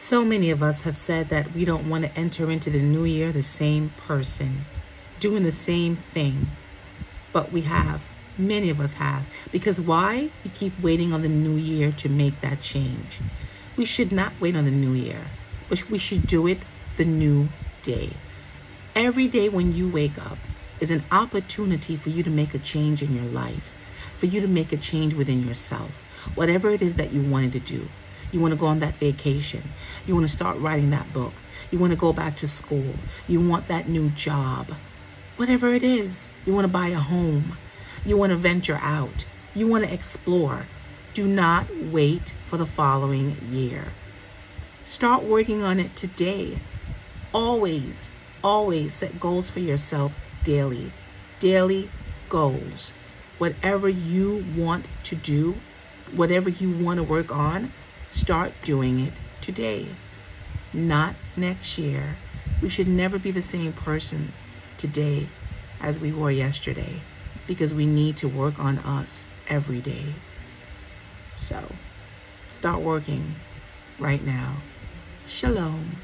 So many of us have said that we don't want to enter into the new year the same person, doing the same thing. But we have. Many of us have. Because why? We keep waiting on the new year to make that change. We should not wait on the new year, but we should do it the new day. Every day when you wake up is an opportunity for you to make a change in your life, for you to make a change within yourself, whatever it is that you wanted to do. You want to go on that vacation. You want to start writing that book. You want to go back to school. You want that new job. Whatever it is, you want to buy a home. You want to venture out. You want to explore. Do not wait for the following year. Start working on it today. Always, always set goals for yourself daily. Daily goals. Whatever you want to do, whatever you want to work on, start doing it today, not next year. We should never be the same person today as we were yesterday because we need to work on us every day. So, start working right now. Shalom.